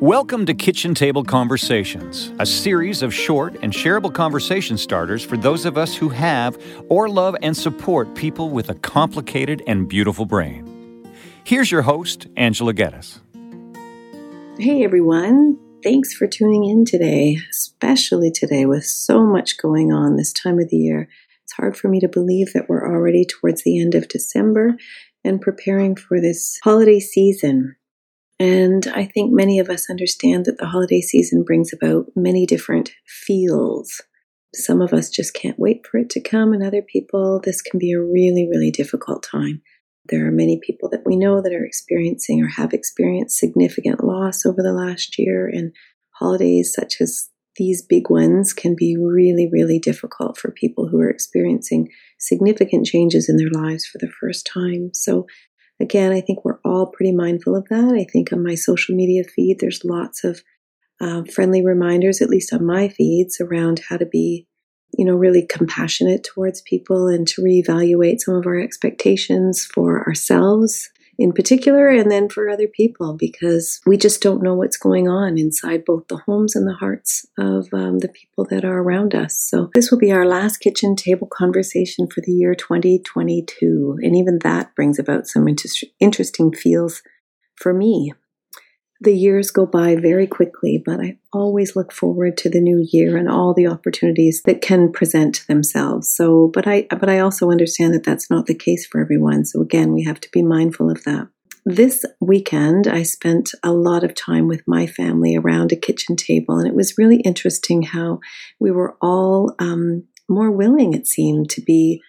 Welcome to Kitchen Table Conversations, a series of short and shareable conversation starters for those of us who have or love and support people with a complicated and beautiful brain. Here's your host, Angela Geddes. Hey everyone, thanks for tuning in today, especially today with so much going on this time of the year. It's hard for me to believe that we're already towards the end of December and preparing for this holiday season. And I think many of us understand that the holiday season brings about many different feels. Some of us just can't wait for it to come, and other people, this can be a really, really difficult time. There are many people that we know that are experiencing or have experienced significant loss over the last year, and holidays such as these big ones can be really, really difficult for people who are experiencing significant changes in their lives for the first time. So, again, I think we're all pretty mindful of that. I think on my social media feed, there's lots of uh, friendly reminders, at least on my feeds, around how to be, you know, really compassionate towards people and to reevaluate some of our expectations for ourselves in particular and then for other people because we just don't know what's going on inside both the homes and the hearts of um, the people that are around us. So, this will be our last kitchen table conversation for the year 2022. And even that brings about some inter- interesting feels for me. The years go by very quickly, but I always look forward to the new year and all the opportunities that can present themselves. So, but I, but I also understand that that's not the case for everyone. So again, we have to be mindful of that. This weekend, I spent a lot of time with my family around a kitchen table, and it was really interesting how we were all um, more willing, it seemed, to be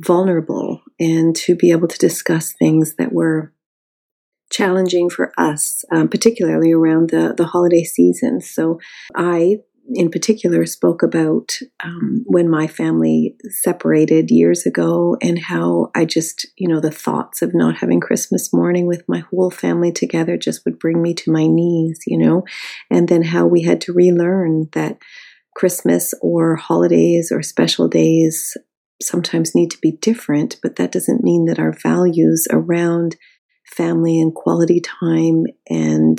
vulnerable and to be able to discuss things that were challenging for us, um, particularly around the, the holiday season. So I, in particular, spoke about um, when my family separated years ago and how I just, you know, the thoughts of not having Christmas morning with my whole family together just would bring me to my knees, you know, and then how we had to relearn that Christmas or holidays or special days sometimes need to be different, but that doesn't mean that our values around family and quality time and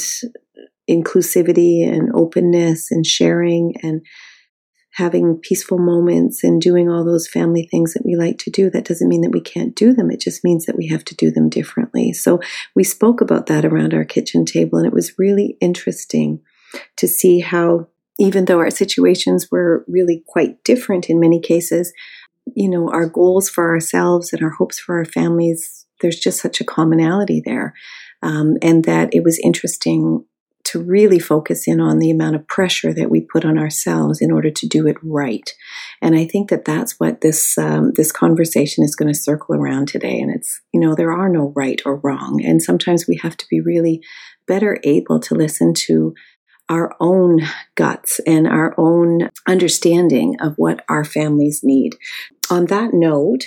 inclusivity and openness and sharing and having peaceful moments and doing all those family things that we like to do. That doesn't mean that we can't do them. It just means that we have to do them differently. So we spoke about that around our kitchen table, and it was really interesting to see how, even though our situations were really quite different in many cases, you know, our goals for ourselves and our hopes for our families there's just such a commonality there. Um, and that it was interesting to really focus in on the amount of pressure that we put on ourselves in order to do it right. And I think that that's what this um, this conversation is going to circle around today. And it's you know there are no right or wrong, and sometimes we have to be really better able to listen to our own guts and our own understanding of what our families need. On that note,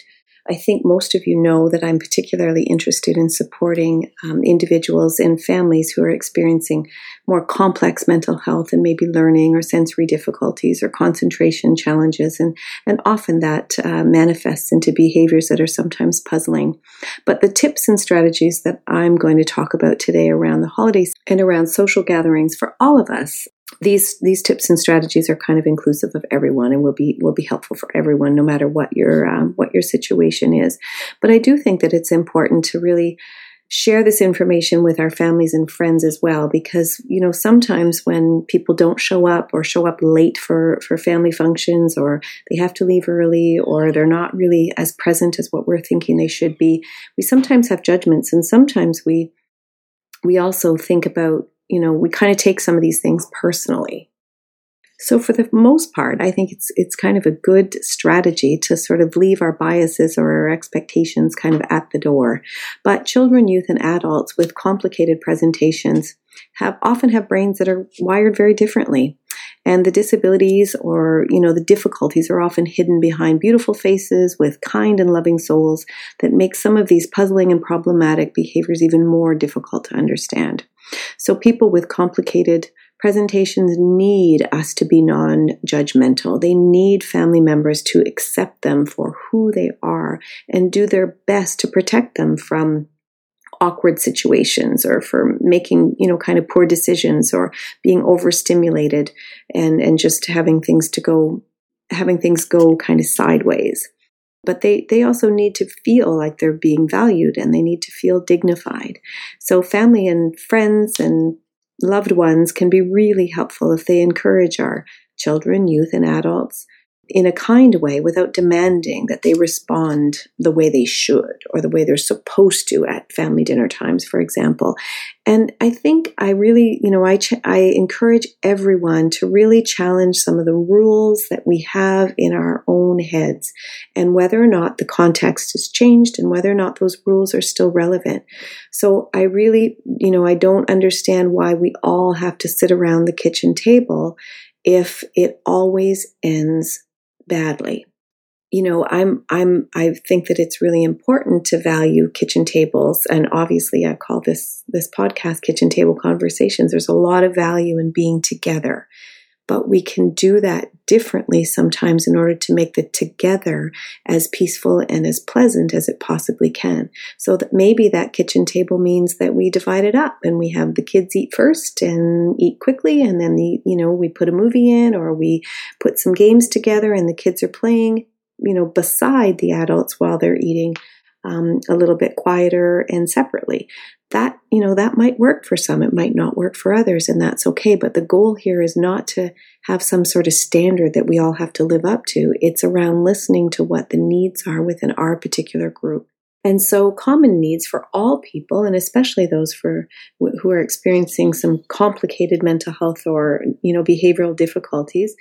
I think most of you know that I'm particularly interested in supporting um, individuals and families who are experiencing more complex mental health and maybe learning or sensory difficulties or concentration challenges. And, and often that uh, manifests into behaviors that are sometimes puzzling. But the tips and strategies that I'm going to talk about today around the holidays and around social gatherings for all of us these these tips and strategies are kind of inclusive of everyone and will be will be helpful for everyone no matter what your um, what your situation is. But i do think that it's important to really share this information with our families and friends as well because you know sometimes when people don't show up or show up late for for family functions or they have to leave early or they're not really as present as what we're thinking they should be we sometimes have judgments and sometimes we we also think about you know, we kind of take some of these things personally. So for the most part, I think it's it's kind of a good strategy to sort of leave our biases or our expectations kind of at the door. But children, youth, and adults with complicated presentations have often have brains that are wired very differently. And the disabilities or, you know, the difficulties are often hidden behind beautiful faces with kind and loving souls that make some of these puzzling and problematic behaviors even more difficult to understand. So people with complicated presentations need us to be non judgmental. They need family members to accept them for who they are and do their best to protect them from awkward situations or for making you know kind of poor decisions or being overstimulated and and just having things to go having things go kind of sideways but they they also need to feel like they're being valued and they need to feel dignified. So family and friends and loved ones can be really helpful if they encourage our children youth and adults in a kind way without demanding that they respond the way they should or the way they're supposed to at family dinner times, for example. And I think I really, you know, I, ch- I encourage everyone to really challenge some of the rules that we have in our own heads and whether or not the context has changed and whether or not those rules are still relevant. So I really, you know, I don't understand why we all have to sit around the kitchen table if it always ends badly. You know, I'm, I'm, I think that it's really important to value kitchen tables. And obviously I call this, this podcast kitchen table conversations. There's a lot of value in being together but we can do that differently sometimes in order to make the together as peaceful and as pleasant as it possibly can. So that maybe that kitchen table means that we divide it up and we have the kids eat first and eat quickly and then the you know we put a movie in or we put some games together and the kids are playing you know beside the adults while they're eating um, a little bit quieter and separately. That you know that might work for some it might not work for others and that's okay but the goal here is not to have some sort of standard that we all have to live up to. It's around listening to what the needs are within our particular group and so common needs for all people and especially those for who are experiencing some complicated mental health or you know behavioral difficulties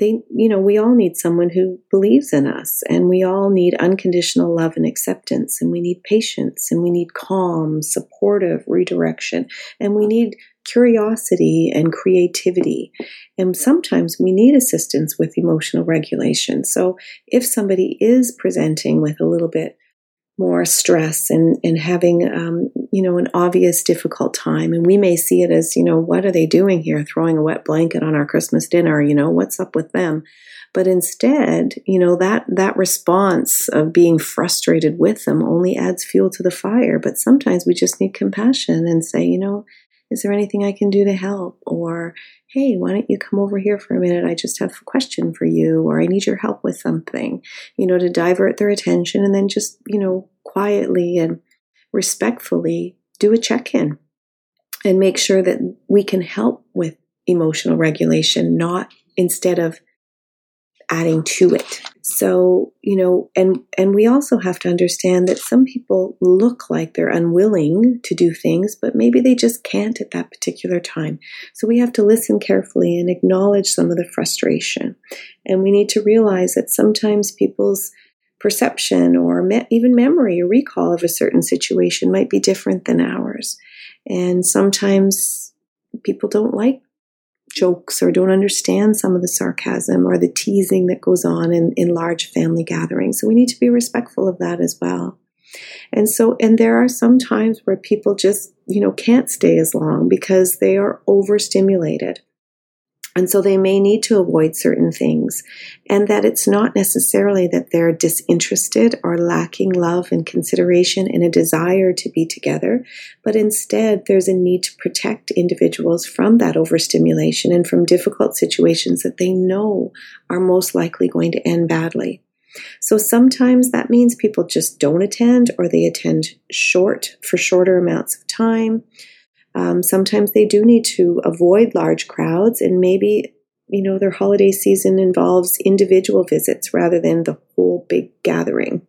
they you know we all need someone who believes in us and we all need unconditional love and acceptance and we need patience and we need calm supportive redirection and we need curiosity and creativity. And sometimes we need assistance with emotional regulation. So if somebody is presenting with a little bit more stress and, and having, um, you know, an obvious difficult time. And we may see it as, you know, what are they doing here? Throwing a wet blanket on our Christmas dinner, you know, what's up with them? But instead, you know, that, that response of being frustrated with them only adds fuel to the fire. But sometimes we just need compassion and say, you know, is there anything I can do to help? Or, hey, why don't you come over here for a minute? I just have a question for you, or I need your help with something, you know, to divert their attention and then just, you know, quietly and respectfully do a check in and make sure that we can help with emotional regulation, not instead of adding to it. So, you know, and and we also have to understand that some people look like they're unwilling to do things, but maybe they just can't at that particular time. So we have to listen carefully and acknowledge some of the frustration. And we need to realize that sometimes people's perception or me- even memory or recall of a certain situation might be different than ours. And sometimes people don't like jokes or don't understand some of the sarcasm or the teasing that goes on in, in large family gatherings. So we need to be respectful of that as well. And so, and there are some times where people just, you know, can't stay as long because they are overstimulated. And so they may need to avoid certain things, and that it's not necessarily that they're disinterested or lacking love and consideration and a desire to be together, but instead there's a need to protect individuals from that overstimulation and from difficult situations that they know are most likely going to end badly. So sometimes that means people just don't attend or they attend short for shorter amounts of time. Um, sometimes they do need to avoid large crowds, and maybe you know their holiday season involves individual visits rather than the whole big gathering.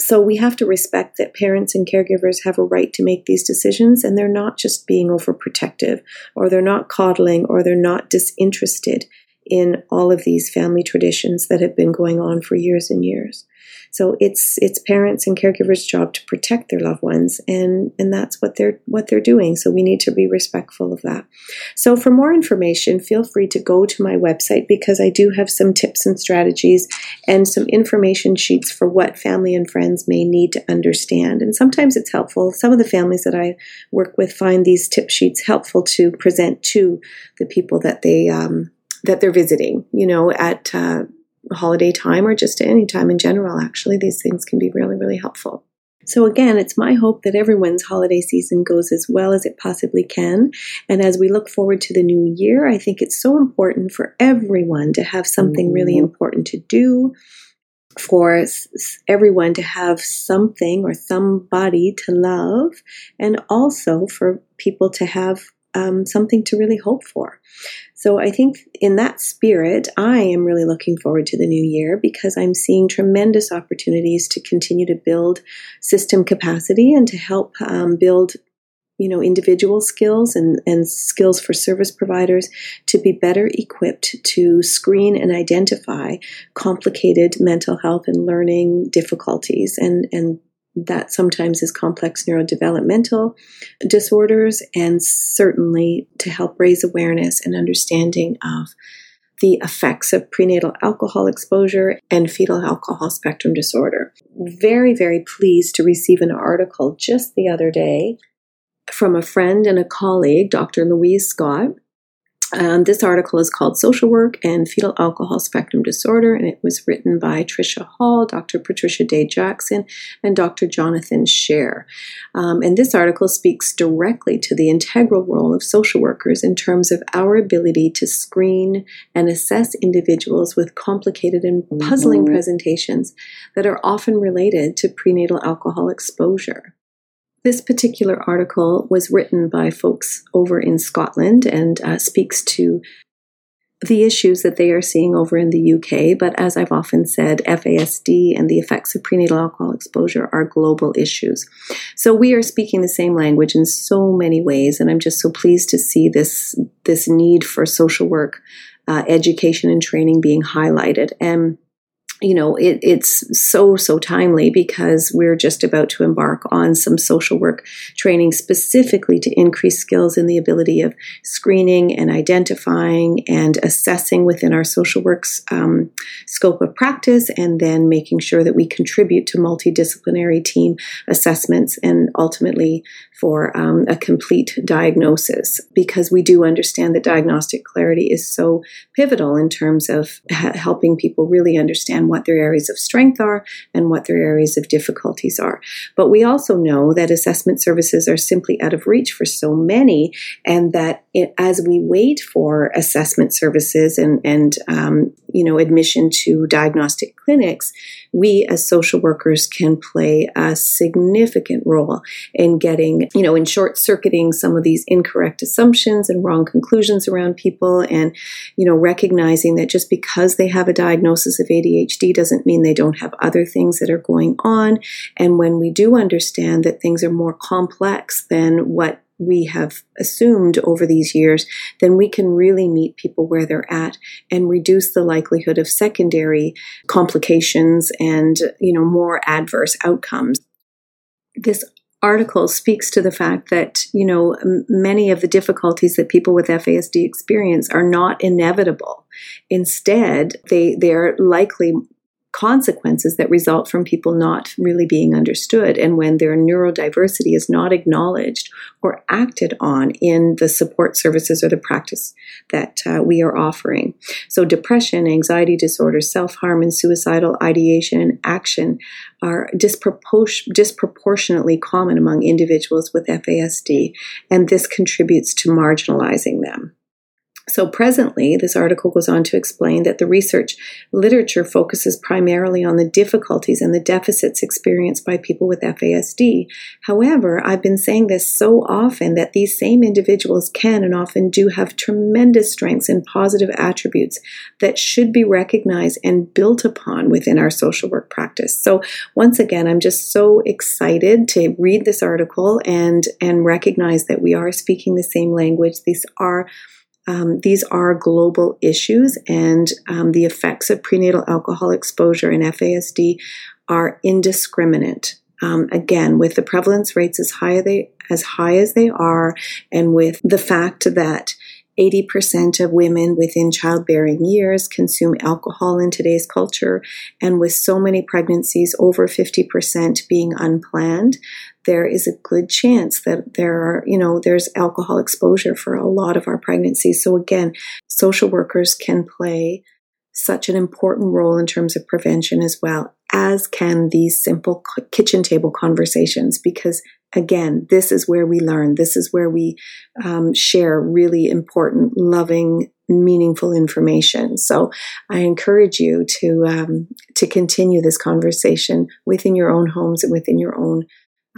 So we have to respect that parents and caregivers have a right to make these decisions, and they're not just being overprotective, or they're not coddling, or they're not disinterested in all of these family traditions that have been going on for years and years. So it's it's parents and caregivers' job to protect their loved ones, and and that's what they're what they're doing. So we need to be respectful of that. So for more information, feel free to go to my website because I do have some tips and strategies and some information sheets for what family and friends may need to understand. And sometimes it's helpful. Some of the families that I work with find these tip sheets helpful to present to the people that they um, that they're visiting. You know, at uh, holiday time or just any time in general, actually, these things can be really, really helpful. So, again, it's my hope that everyone's holiday season goes as well as it possibly can. And as we look forward to the new year, I think it's so important for everyone to have something really mm-hmm. important to do, for everyone to have something or somebody to love, and also for people to have um, something to really hope for. So I think in that spirit, I am really looking forward to the new year because I'm seeing tremendous opportunities to continue to build system capacity and to help um, build you know individual skills and, and skills for service providers to be better equipped to screen and identify complicated mental health and learning difficulties and and that sometimes is complex neurodevelopmental disorders, and certainly to help raise awareness and understanding of the effects of prenatal alcohol exposure and fetal alcohol spectrum disorder. Very, very pleased to receive an article just the other day from a friend and a colleague, Dr. Louise Scott, um, this article is called Social Work and Fetal Alcohol Spectrum Disorder, and it was written by Tricia Hall, Dr. Patricia Day Jackson, and Dr. Jonathan Sher. Um, and this article speaks directly to the integral role of social workers in terms of our ability to screen and assess individuals with complicated and puzzling mm-hmm. presentations that are often related to prenatal alcohol exposure. This particular article was written by folks over in Scotland and uh, speaks to the issues that they are seeing over in the UK. But as I've often said, FASD and the effects of prenatal alcohol exposure are global issues. So we are speaking the same language in so many ways, and I'm just so pleased to see this this need for social work, uh, education, and training being highlighted. And you know, it, it's so, so timely because we're just about to embark on some social work training specifically to increase skills in the ability of screening and identifying and assessing within our social work's um, scope of practice, and then making sure that we contribute to multidisciplinary team assessments and ultimately for um, a complete diagnosis because we do understand that diagnostic clarity is so pivotal in terms of ha- helping people really understand what their areas of strength are and what their areas of difficulties are. But we also know that assessment services are simply out of reach for so many, and that it, as we wait for assessment services and, and um, you know admission to diagnostic clinics, we as social workers can play a significant role in getting, you know, in short circuiting some of these incorrect assumptions and wrong conclusions around people and, you know, recognizing that just because they have a diagnosis of ADHD doesn't mean they don't have other things that are going on. And when we do understand that things are more complex than what we have assumed over these years, then we can really meet people where they're at and reduce the likelihood of secondary complications and, you know, more adverse outcomes. This article speaks to the fact that, you know, many of the difficulties that people with FASD experience are not inevitable. Instead, they, they're likely consequences that result from people not really being understood and when their neurodiversity is not acknowledged or acted on in the support services or the practice that uh, we are offering. So, depression, anxiety disorder, self harm, and suicidal ideation and action are dispropor- disproportionately common among individuals with FASD, and this contributes to marginalizing them. So, presently, this article goes on to explain that the research literature focuses primarily on the difficulties and the deficits experienced by people with FASD. However, I've been saying this so often that these same individuals can and often do have tremendous strengths and positive attributes that should be recognized and built upon within our social work practice. So, once again, I'm just so excited to read this article and, and recognize that we are speaking the same language. These are um, these are global issues, and um, the effects of prenatal alcohol exposure and FASD are indiscriminate. Um, again, with the prevalence rates as high as they as high as they are, and with the fact that 80% of women within childbearing years consume alcohol in today's culture, and with so many pregnancies, over 50% being unplanned, there is a good chance that there are, you know, there's alcohol exposure for a lot of our pregnancies. So again, social workers can play such an important role in terms of prevention as well. as can these simple kitchen table conversations because again this is where we learn this is where we um, share really important loving meaningful information so i encourage you to um, to continue this conversation within your own homes and within your own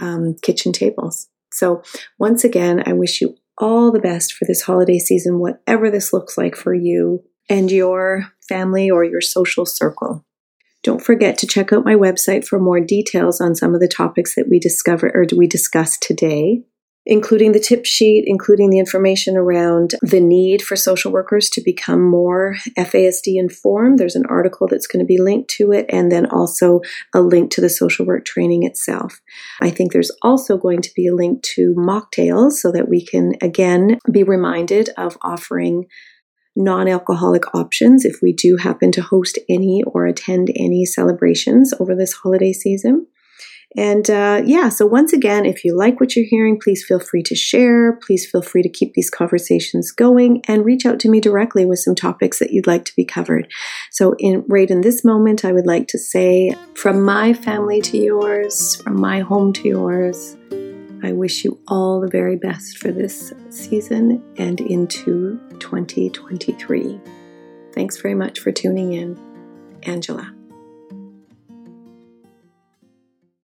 um, kitchen tables. So once again i wish you all the best for this holiday season whatever this looks like for you and your family or your social circle. Don't forget to check out my website for more details on some of the topics that we discover or we discussed today, including the tip sheet, including the information around the need for social workers to become more FASD informed. There's an article that's going to be linked to it, and then also a link to the social work training itself. I think there's also going to be a link to mocktails so that we can again be reminded of offering non alcoholic options if we do happen to host any or attend any celebrations over this holiday season. And uh, yeah, so once again, if you like what you're hearing, please feel free to share. Please feel free to keep these conversations going and reach out to me directly with some topics that you'd like to be covered. So, in right in this moment, I would like to say from my family to yours, from my home to yours, I wish you all the very best for this season and into 2023. Thanks very much for tuning in. Angela.